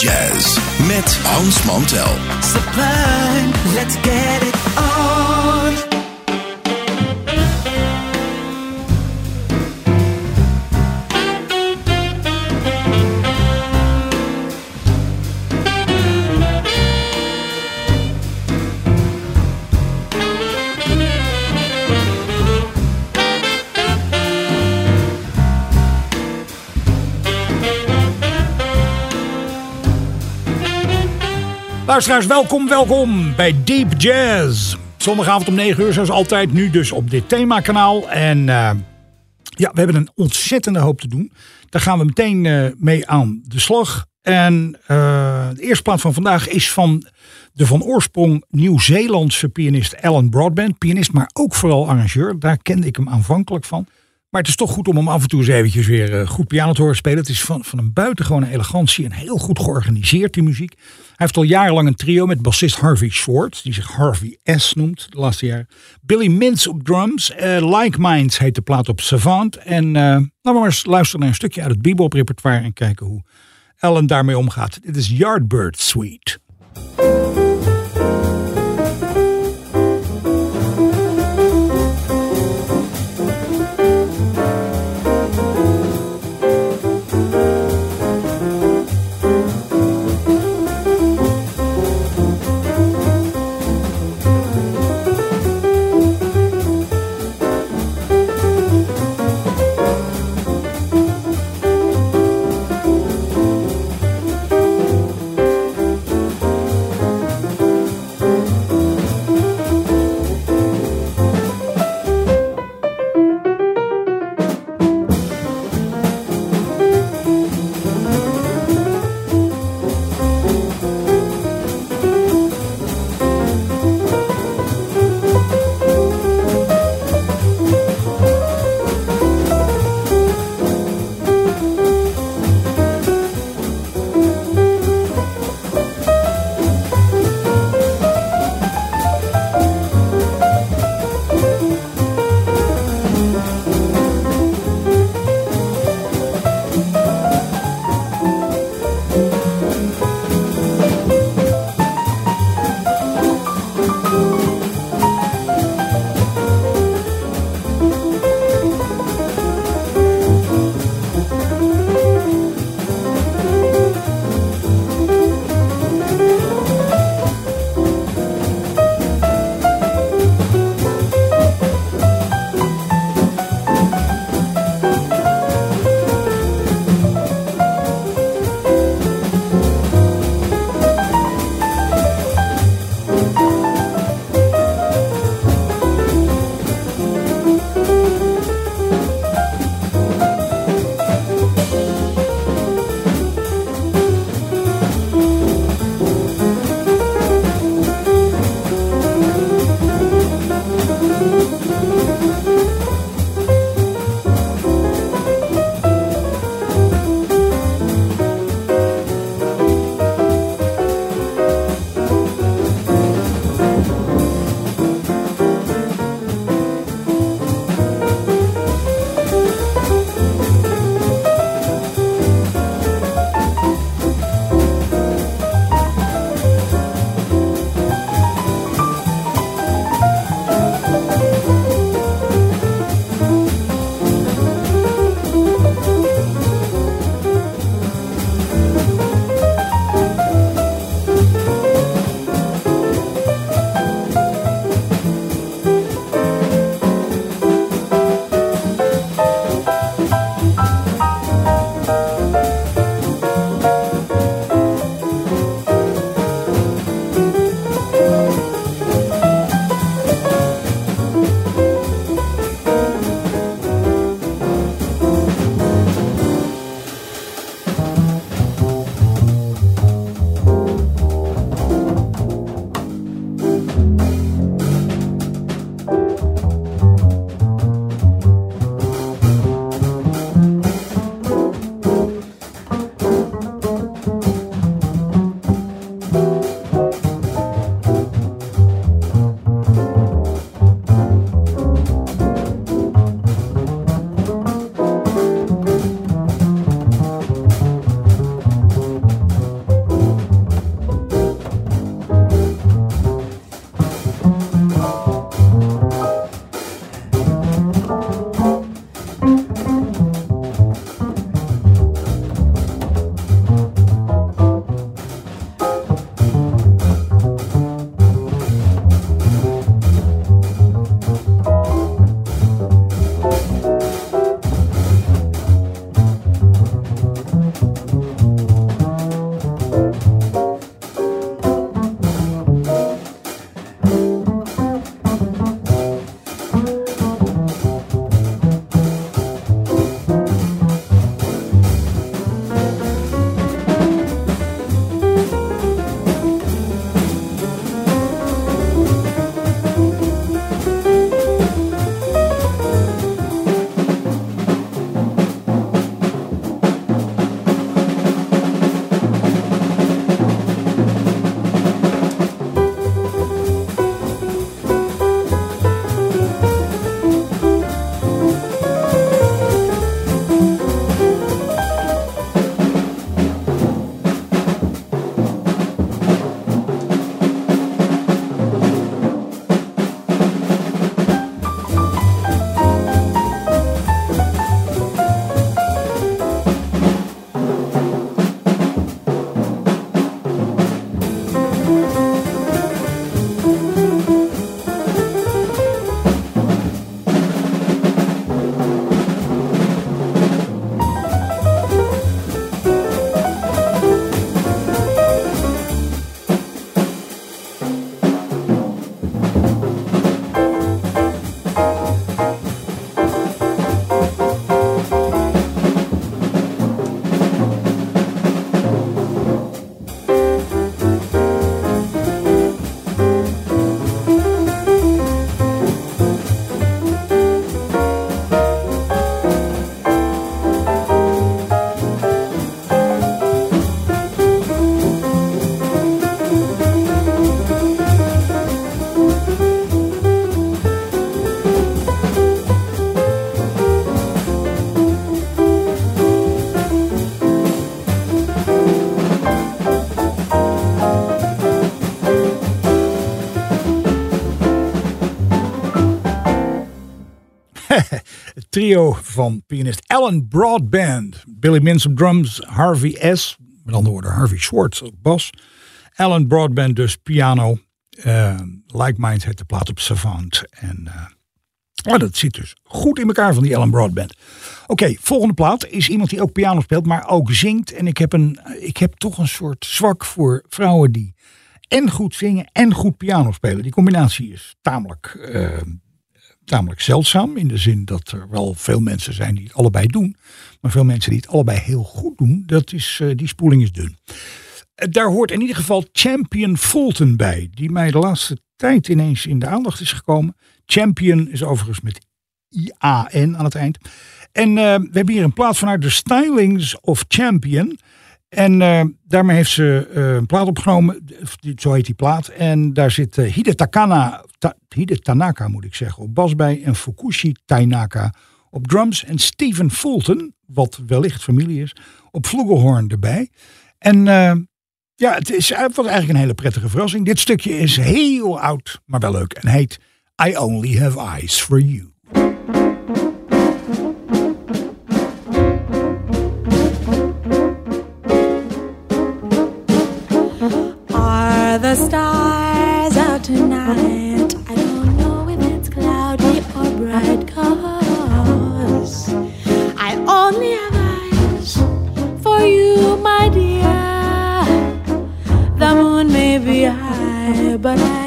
Jazz met Hans Mantel. Sublime, let's get it on. Luisteraars, welkom, welkom bij Deep Jazz. Zondagavond om 9 uur, zoals altijd, nu dus op dit themakanaal. En uh, ja, we hebben een ontzettende hoop te doen. Daar gaan we meteen uh, mee aan de slag. En uh, de eerste plaat van vandaag is van de van oorsprong Nieuw-Zeelandse pianist Alan Broadbent. Pianist, maar ook vooral arrangeur. Daar kende ik hem aanvankelijk van. Maar het is toch goed om hem af en toe eens eventjes weer goed piano te horen spelen. Het is van, van een buitengewone elegantie en heel goed georganiseerd, die muziek. Hij heeft al jarenlang een trio met bassist Harvey Schwartz, die zich Harvey S noemt de laatste jaren. Billy Mintz op drums. Uh, like Minds heet de plaat op Savant. En uh, laten we maar eens luisteren naar een stukje uit het bebop repertoire en kijken hoe Ellen daarmee omgaat. Dit is Yardbird Suite. Van pianist Alan Broadband. Billy Mintz op drums, Harvey S. Met andere woorden Harvey Schwartz op bas. Alan Broadband dus piano. Uh, like Minds heeft de plaat op Savant. En uh, oh, dat zit dus goed in elkaar van die Alan Broadband. Oké, volgende plaat is iemand die ook piano speelt, maar ook zingt. En ik heb, een, ik heb toch een soort zwak voor vrouwen die en goed zingen en goed piano spelen. Die combinatie is tamelijk, uh, tamelijk zeldzaam. In de zin dat er wel veel mensen zijn die het allebei doen. Maar veel mensen die het allebei heel goed doen, dat is, uh, die spoeling is dun. Daar hoort in ieder geval Champion Fulton bij. Die mij de laatste tijd ineens in de aandacht is gekomen. Champion is overigens met I-A-N aan het eind. En uh, we hebben hier een plaat vanuit de Stylings of Champion. En uh, daarmee heeft ze uh, een plaat opgenomen, zo heet die plaat. En daar zit uh, Hide, Takana, Ta, Hide Tanaka, moet ik zeggen, op bas bij. En Fukushi Tainaka op drums. En Stephen Fulton, wat wellicht familie is, op flugelhorn erbij. En ja, het, is, het was eigenlijk een hele prettige verrassing. Dit stukje is heel oud, maar wel leuk. En heet I Only Have Eyes For You. The stars out tonight. I don't know if it's cloudy or bright, cause I only have eyes for you, my dear. The moon may be high, but I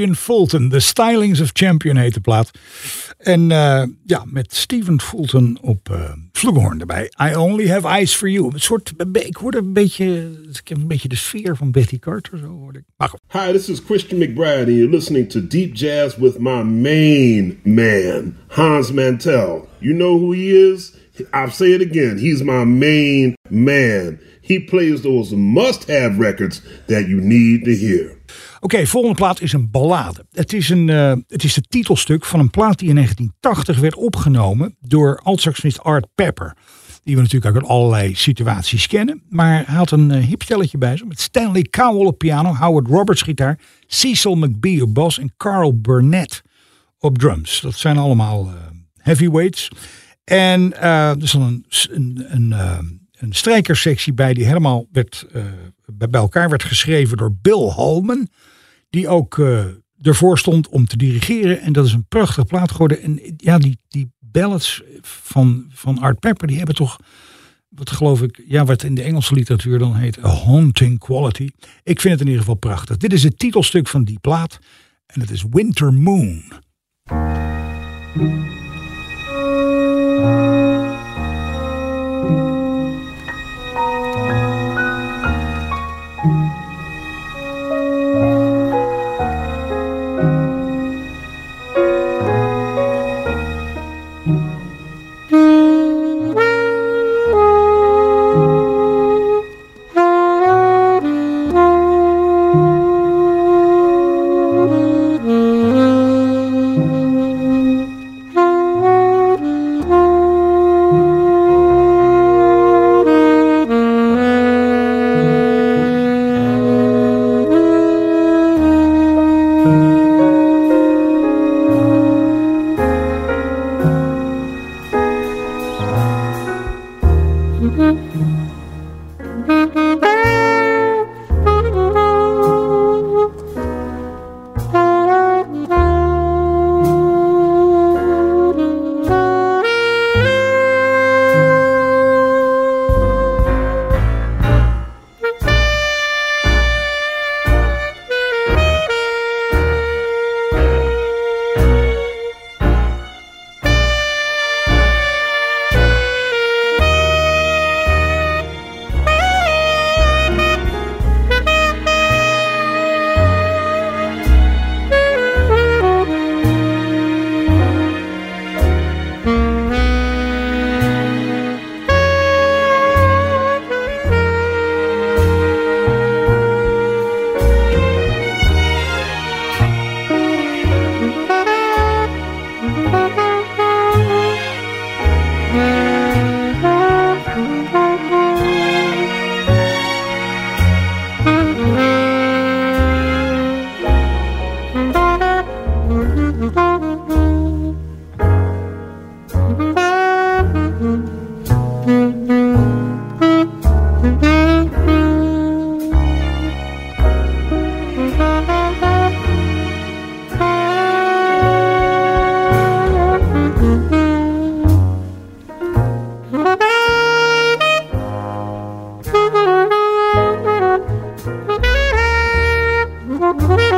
Champion Fulton, The Stylings of Champion heet de plaat. En eh, ja, met Steven Fulton op eh Vloegenhoorn erbij. I Only Have Eyes For You. Een soort, ik hoorde een beetje, ik heb een beetje de sfeer van Betty Carter. Zo hoorde ik. Maar goed. Hi, this is Christian McBride, and you're listening to Deep Jazz with my main man, Hans Mantel. You know who he is? I'll say it again. He's my main man. He plays those must have records that you need to hear. Oké, volgende plaat is een ballade. Het is, een, eh, het is het titelstuk van een plaat die in 1980 werd opgenomen door altsaxonist Art Pepper. Die we natuurlijk ook in allerlei situaties kennen. Maar hij had een uh, hip stelletje bij zich met Stanley Cowell op piano, Howard Roberts gitaar, Cecil McBee op bas en Carl Burnett op drums. Dat zijn allemaal eh, heavyweights. En eh, er is een, een, een, eh, een bij die helemaal werd, eh, bij elkaar werd geschreven door Bill Holman. Die ook eh, ervoor stond om te dirigeren. En dat is een prachtige plaat geworden. En ja, die, die ballads van, van Art Pepper, die hebben toch, wat geloof ik, ja, wat in de Engelse literatuur dan heet, a haunting quality. Ik vind het in ieder geval prachtig. Dit is het titelstuk van die plaat. En het is Winter Moon. Thank you.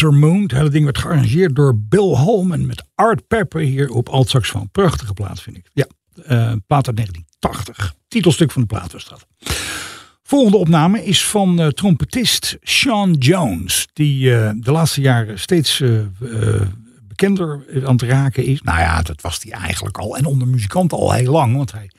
Het hele ding werd gearrangeerd door Bill Holman met Art Pepper hier op altsaxofoon. Prachtige plaat vind ik. Ja, eh plaat uit 1980. Titelstuk van de plaat was dat. Volgende opname is van eh, trompetist Sean Jones. Die eh, de laatste jaren steeds bekender aan het raken is. Nou ja, dat was hij eigenlijk al. En onder muzikanten al heel lang. Want hij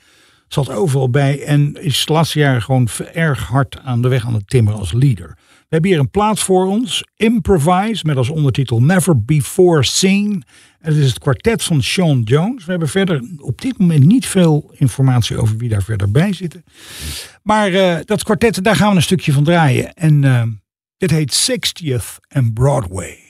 zat overal bij. En is de laatste jaren gewoon erg hard aan de weg aan het timmeren als leader. We hebben hier een plaat voor ons. Improvise. Met als ondertitel Never Before Seen. En het is het kwartet van Sean Jones. We hebben verder op dit moment niet veel informatie over wie daar verder bij zitten. Maar eh, dat kwartet, daar gaan we een stukje van draaien. En eh, dit heet 60th and Broadway.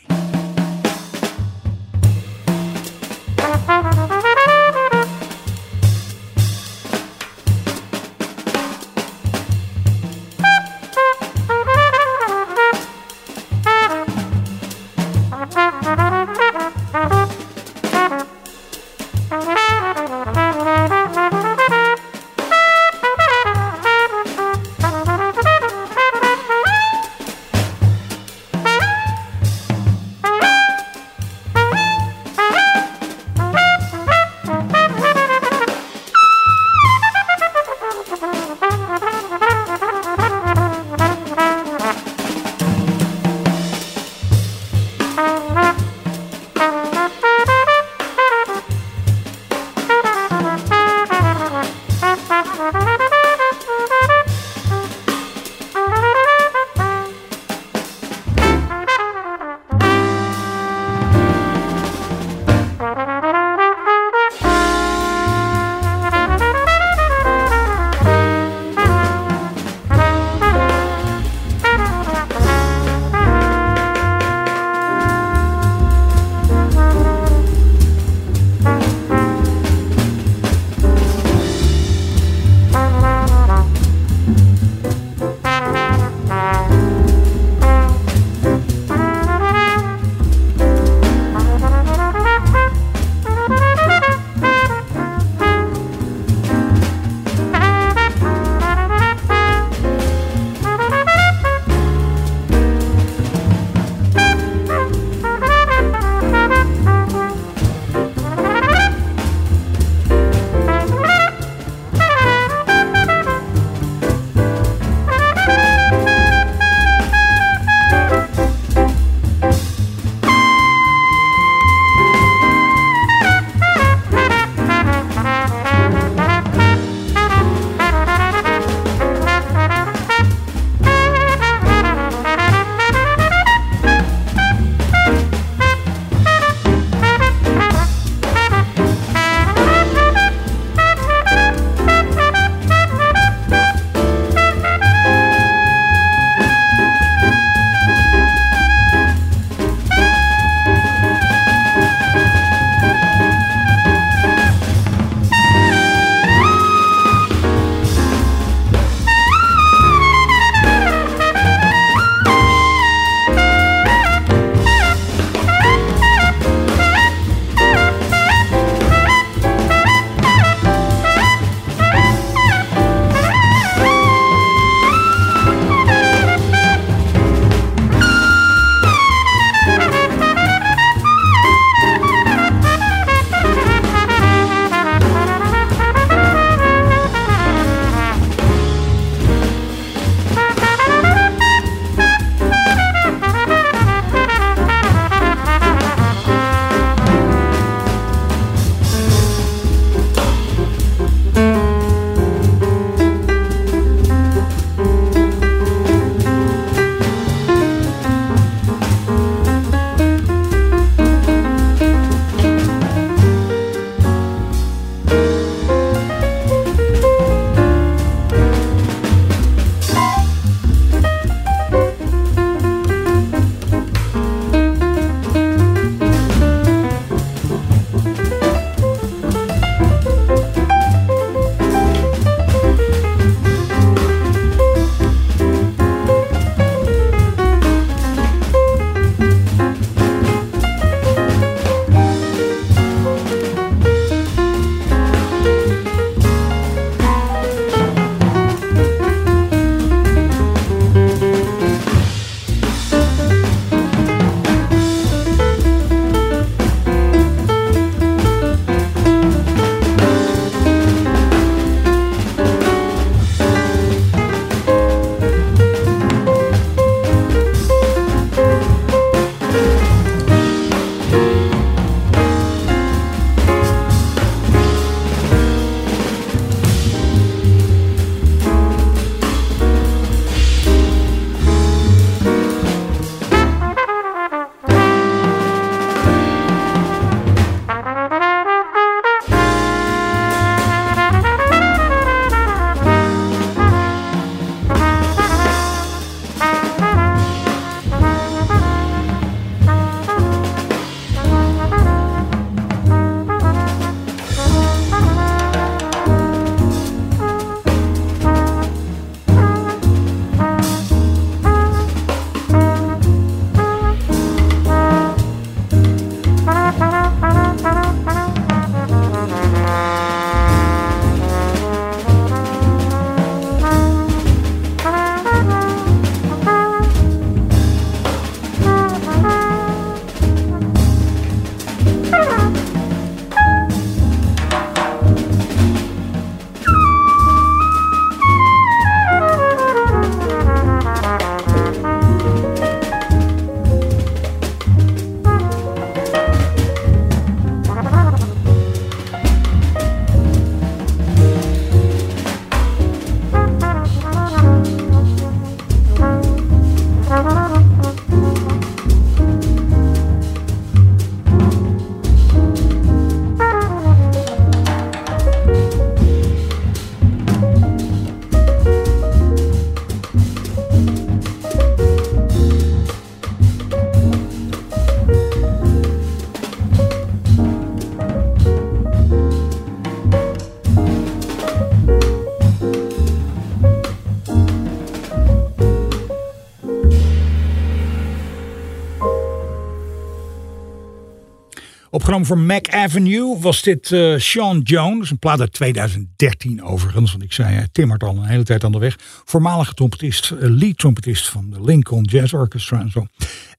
Opgenomen voor Mac Avenue was dit uh, Sean Jones. Een plaat uit 2013 overigens. Want ik zei, hij timmert al een hele tijd aan de weg. Voormalige trompetist, uh, lead trompetist van de Lincoln Jazz Orchestra en zo.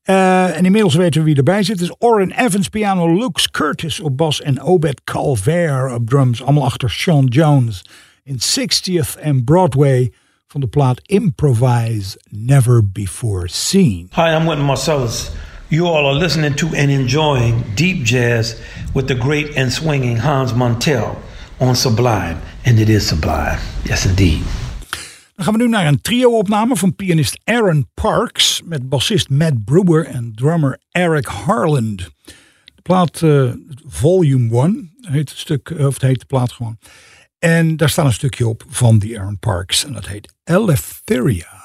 En inmiddels weten we wie erbij zit. is Orrin Evans piano, Luke Curtis op bas en Obed Calver op drums. Allemaal achter Sean Jones. In 60th and Broadway van de plaat Improvise Never Before Seen. Hi, I'm Wynton Marcellus. You all are listening to and enjoying deep jazz with the great and swinging Hans Montel on Sublime. And it is sublime. Yes, indeed. Dan gaan we nu naar een trio-opname van pianist Aaron Parks met bassist Matt Brewer en drummer Eric Harland. De plaat uh, Volume 1 heet het stuk, het heet de plaat gewoon. En daar staat een stukje op van die Aaron Parks en dat heet Eleftheria.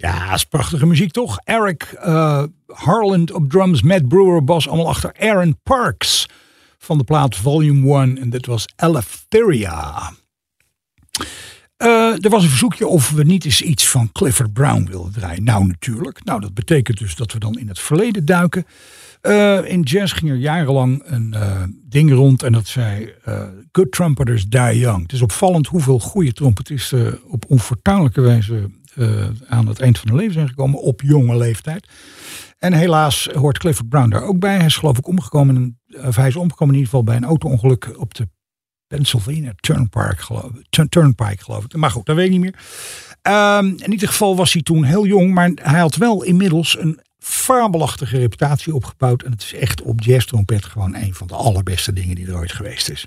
Ja, is prachtige muziek toch? Eric eh, Harland op drums, Matt Brewer bas, allemaal achter Aaron Parks van de plaat Volume 1. En dit was Eleftheria. Eh, er was een verzoekje of we niet eens iets van Clifford Brown wilden draaien. Nou, natuurlijk. Nou, dat betekent dus dat we dan in het verleden duiken. Eh, in jazz ging er jarenlang een ding rond en dat zei: Good trumpeters die young. Het is opvallend hoeveel goede trompetisten op onfortuinlijke wijze aan het eind van hun leven zijn gekomen op jonge leeftijd. En helaas hoort Clifford Brown daar ook bij. Hij is geloof ik omgekomen, of hij is omgekomen in ieder geval bij een auto-ongeluk op de Pennsylvania Turnpike geloof, ik. Turnpike, geloof ik. Maar goed, dat weet ik niet meer. Ehm, in ieder geval was hij toen heel jong, maar hij had wel inmiddels een fabelachtige reputatie opgebouwd. En het is echt op jazz trompet gewoon een van de allerbeste dingen die er ooit geweest is.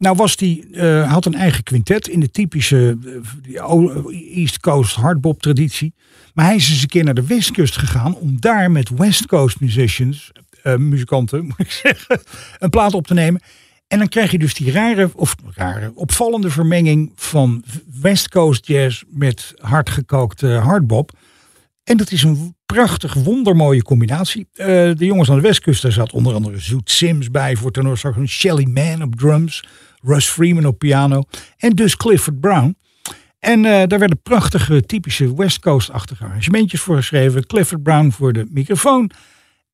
Nou was die, uh, had een eigen quintet in de typische uh, East Coast hardbop traditie. Maar hij is eens een keer naar de Westkust gegaan om daar met West Coast musicians, uh, muzikanten moet ik zeggen, een plaat op te nemen. En dan krijg je dus die rare, of rare, opvallende vermenging van West Coast jazz met hardgekookte hardbop. En dat is een prachtig, wondermooie combinatie. De jongens aan de westkust, daar zat onder andere Zoet Sims bij voor tenorsaxofoon, Shelly Man op drums, Russ Freeman op piano en dus Clifford Brown. En uh, daar werden prachtige, typische West Coast-achtige arrangementjes voor geschreven. Clifford Brown voor de microfoon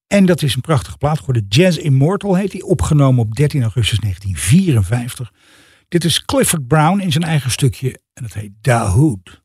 en dat is een prachtige plaat geworden. Jazz Immortal heet die, opgenomen op 13 augustus 1954. Dit is Clifford Brown in zijn eigen stukje en het heet Dahood.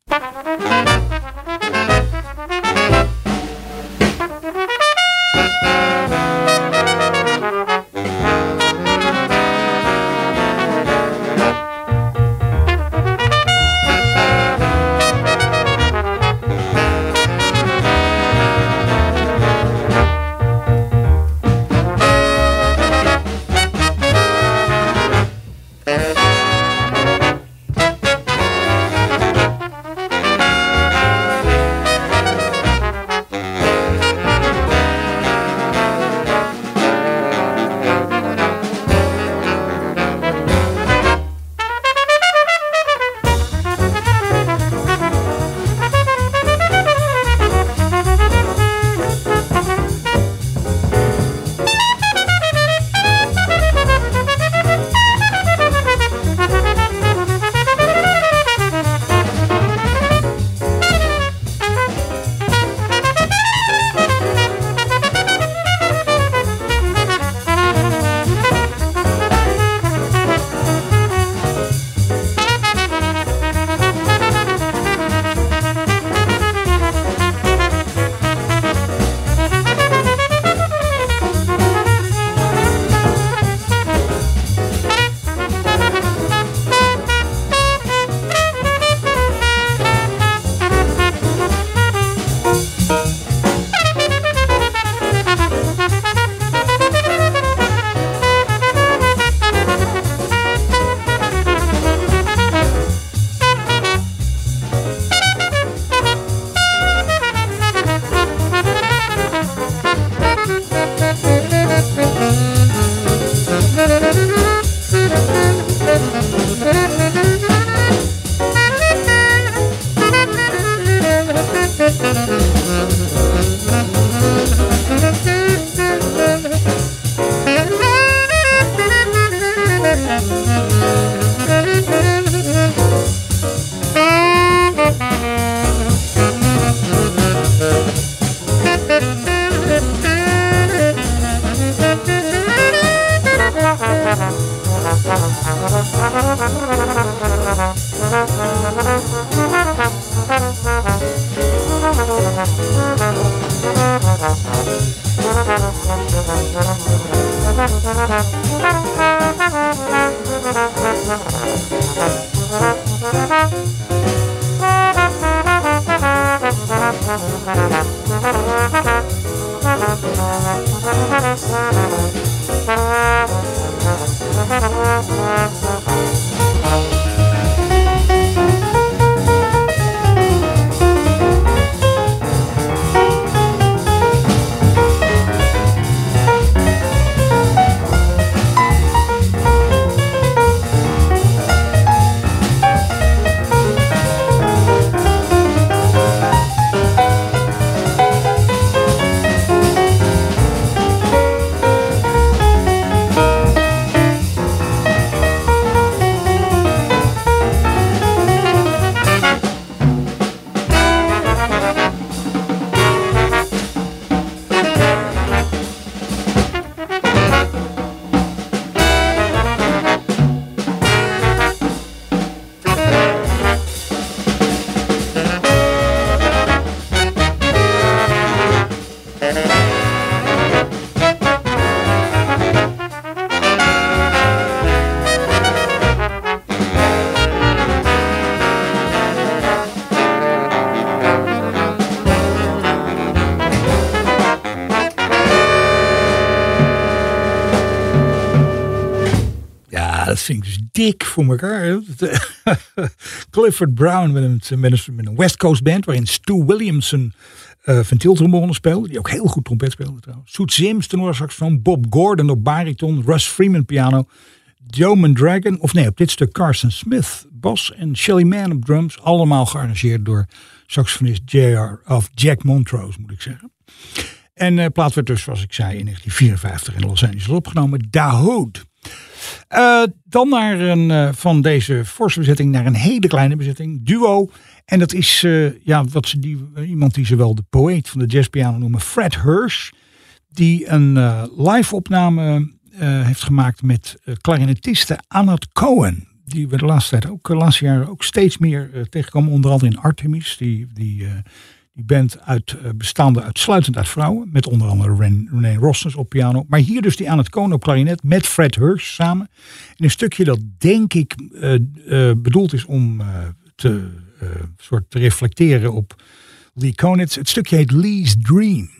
Dik voor elkaar. hè. Clifford Brown met een, met West Coast band waarin Stu Williamson eh ventieltrombone speelde. Die ook heel goed trompet speelde trouwens. Soet Sims tenorsaxofoon. Bob Gordon op bariton. Russ Freeman piano. Joe Mandragon. Of nee, op dit stuk Carson Smith bas. En Shelly Mann op drums. Allemaal gearrangeerd door saxofonist J.R. of Jack Montrose moet ik zeggen. En eh plaat werd dus, zoals ik zei, in 1954 in Los Angeles opgenomen. Dahoud. Eh, dan naar een, eh, van deze forse bezetting naar een hele kleine bezetting. Duo. En dat is eh, ja, wat ze die, iemand die ze wel de poëet van de jazzpiano noemen. Fred Hirsch. Die een live opname heeft gemaakt met clarinetiste Anat Cohen. Die we de laatste tijd ook, de laatste jaren ook steeds meer tegenkomen. Onder andere in Artemis. Die, die, die band uit, eh, bestaande uitsluitend uit vrouwen. Met onder andere Ren, René Rosnes op piano. Maar hier dus die Anat Cohen op klarinet met Fred Hirsch samen. In een stukje dat denk ik eh, eh, bedoeld is om te, soort te reflecteren op Lee Konitz. Het stukje heet Lee's Dream.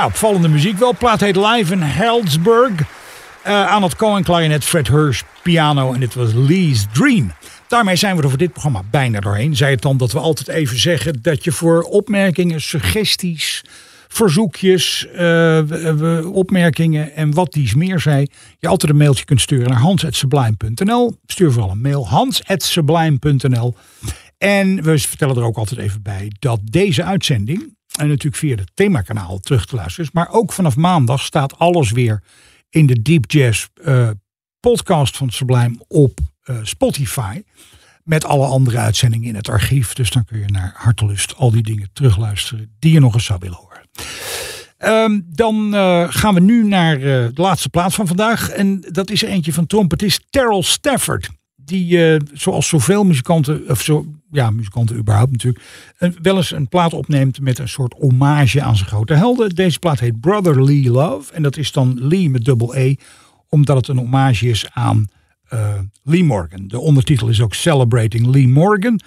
Ja, opvallende muziek wel. Plaat heet Live in Heldsburg. Uh, aan het Cohen klarinet Fred Hirsch piano en dit was Lee's Dream. Daarmee zijn we er voor dit programma bijna doorheen. Zij het dan dat we altijd even zeggen dat je voor opmerkingen, suggesties, verzoekjes, uh, opmerkingen en wat dies meer zei, je altijd een mailtje kunt sturen naar hans.sublime.nl. Stuur vooral een mail hans.sublime.nl. En we vertellen er ook altijd even bij dat deze uitzending, en natuurlijk via het themakanaal terug te luisteren is, maar ook vanaf maandag staat alles weer in de Deep Jazz uh, podcast van Sublime op uh, Spotify. Met alle andere uitzendingen in het archief. Dus dan kun je naar hartelust al die dingen terugluisteren die je nog eens zou willen horen. Um, dan uh, gaan we nu naar de laatste plaats van vandaag. En dat is eentje van trompetist Terrell Stafford. Die, zoals zoveel muzikanten, of zo, ja, muzikanten überhaupt natuurlijk, wel eens een plaat opneemt met een soort hommage aan zijn grote helden. Deze plaat heet Brotherly Love. En dat is dan Lee met dubbel E, omdat het een hommage is aan Lee Morgan. De ondertitel is ook Celebrating Lee Morgan.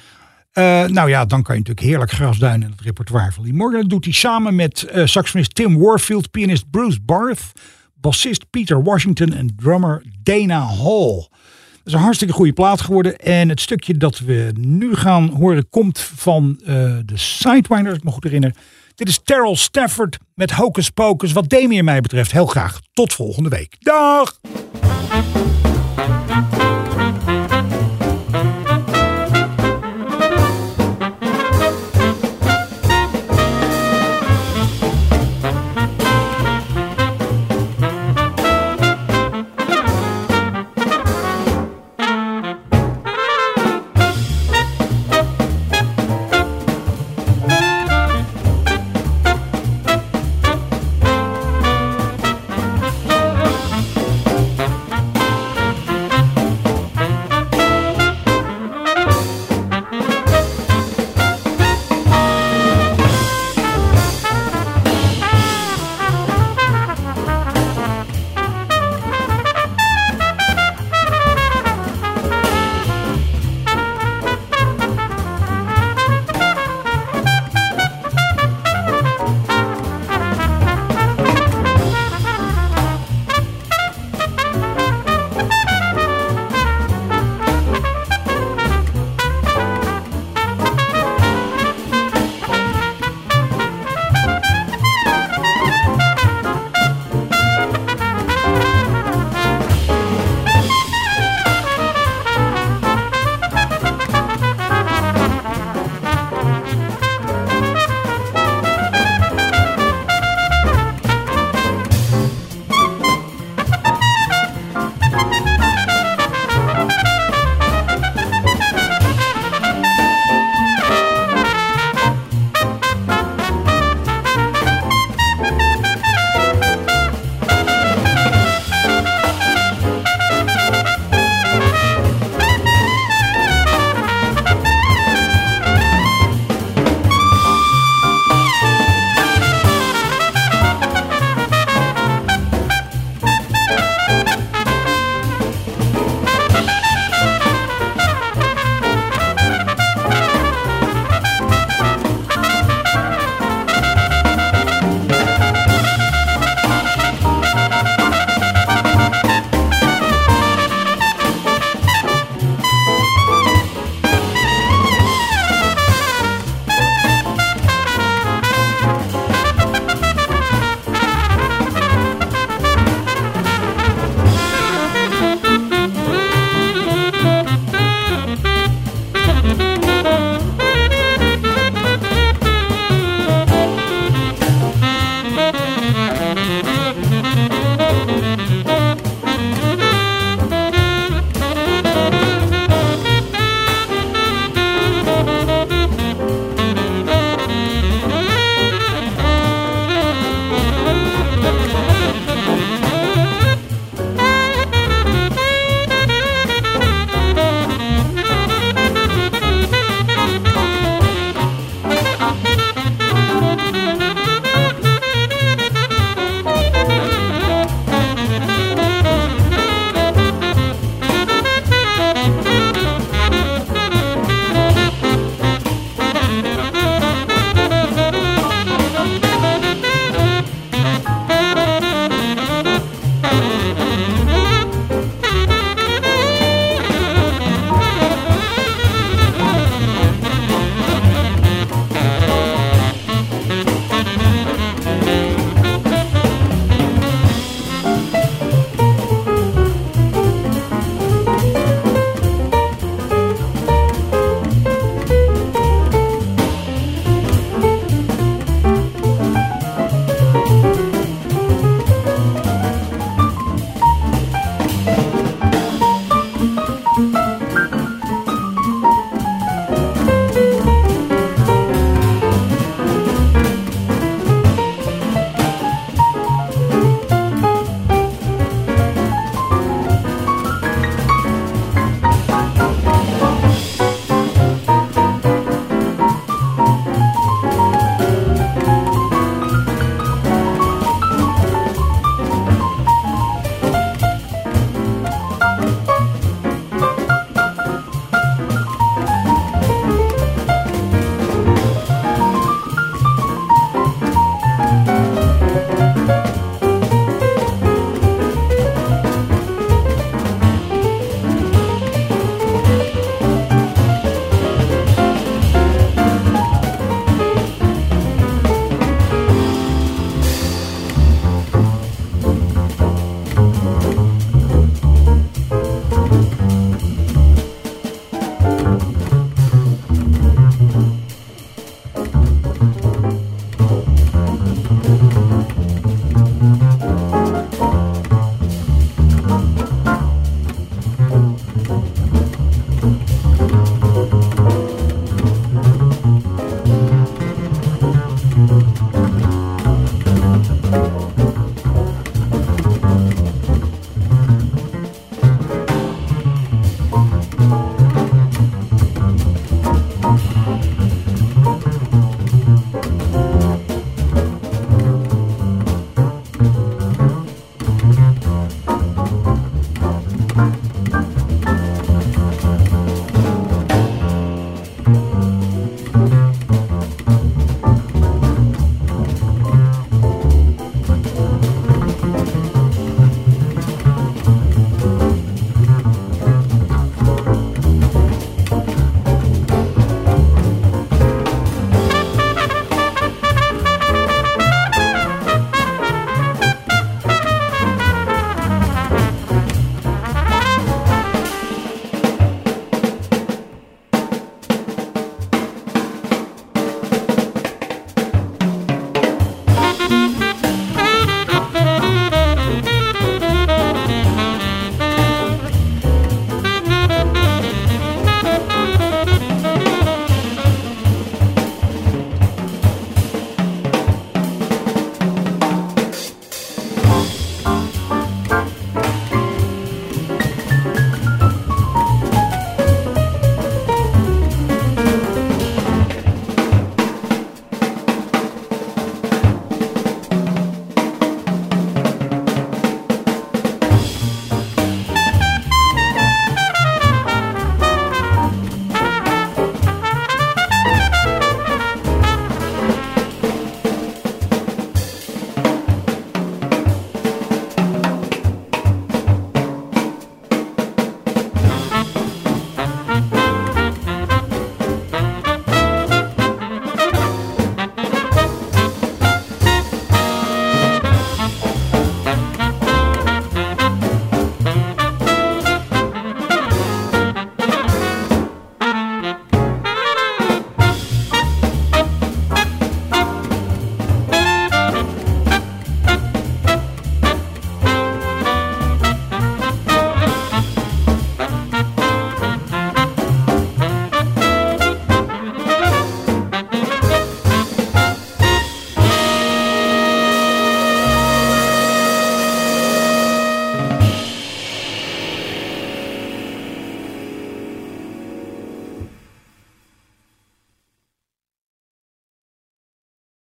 Uh, nou ja, dan kan je natuurlijk heerlijk grasduinen in het repertoire van Lee Morgan. Dat doet hij samen met uh, Tim Warfield, pianist Bruce Barth, bassist Peter Washington en drummer Dana Hall. Is een hartstikke goede plaat geworden. En het stukje dat we nu gaan horen komt van uh, de Sidewinder, als ik me goed herinner. Dit is Terrell Stafford met Hocus Pocus. Wat Demi en mij betreft heel graag. Tot volgende week. Dag!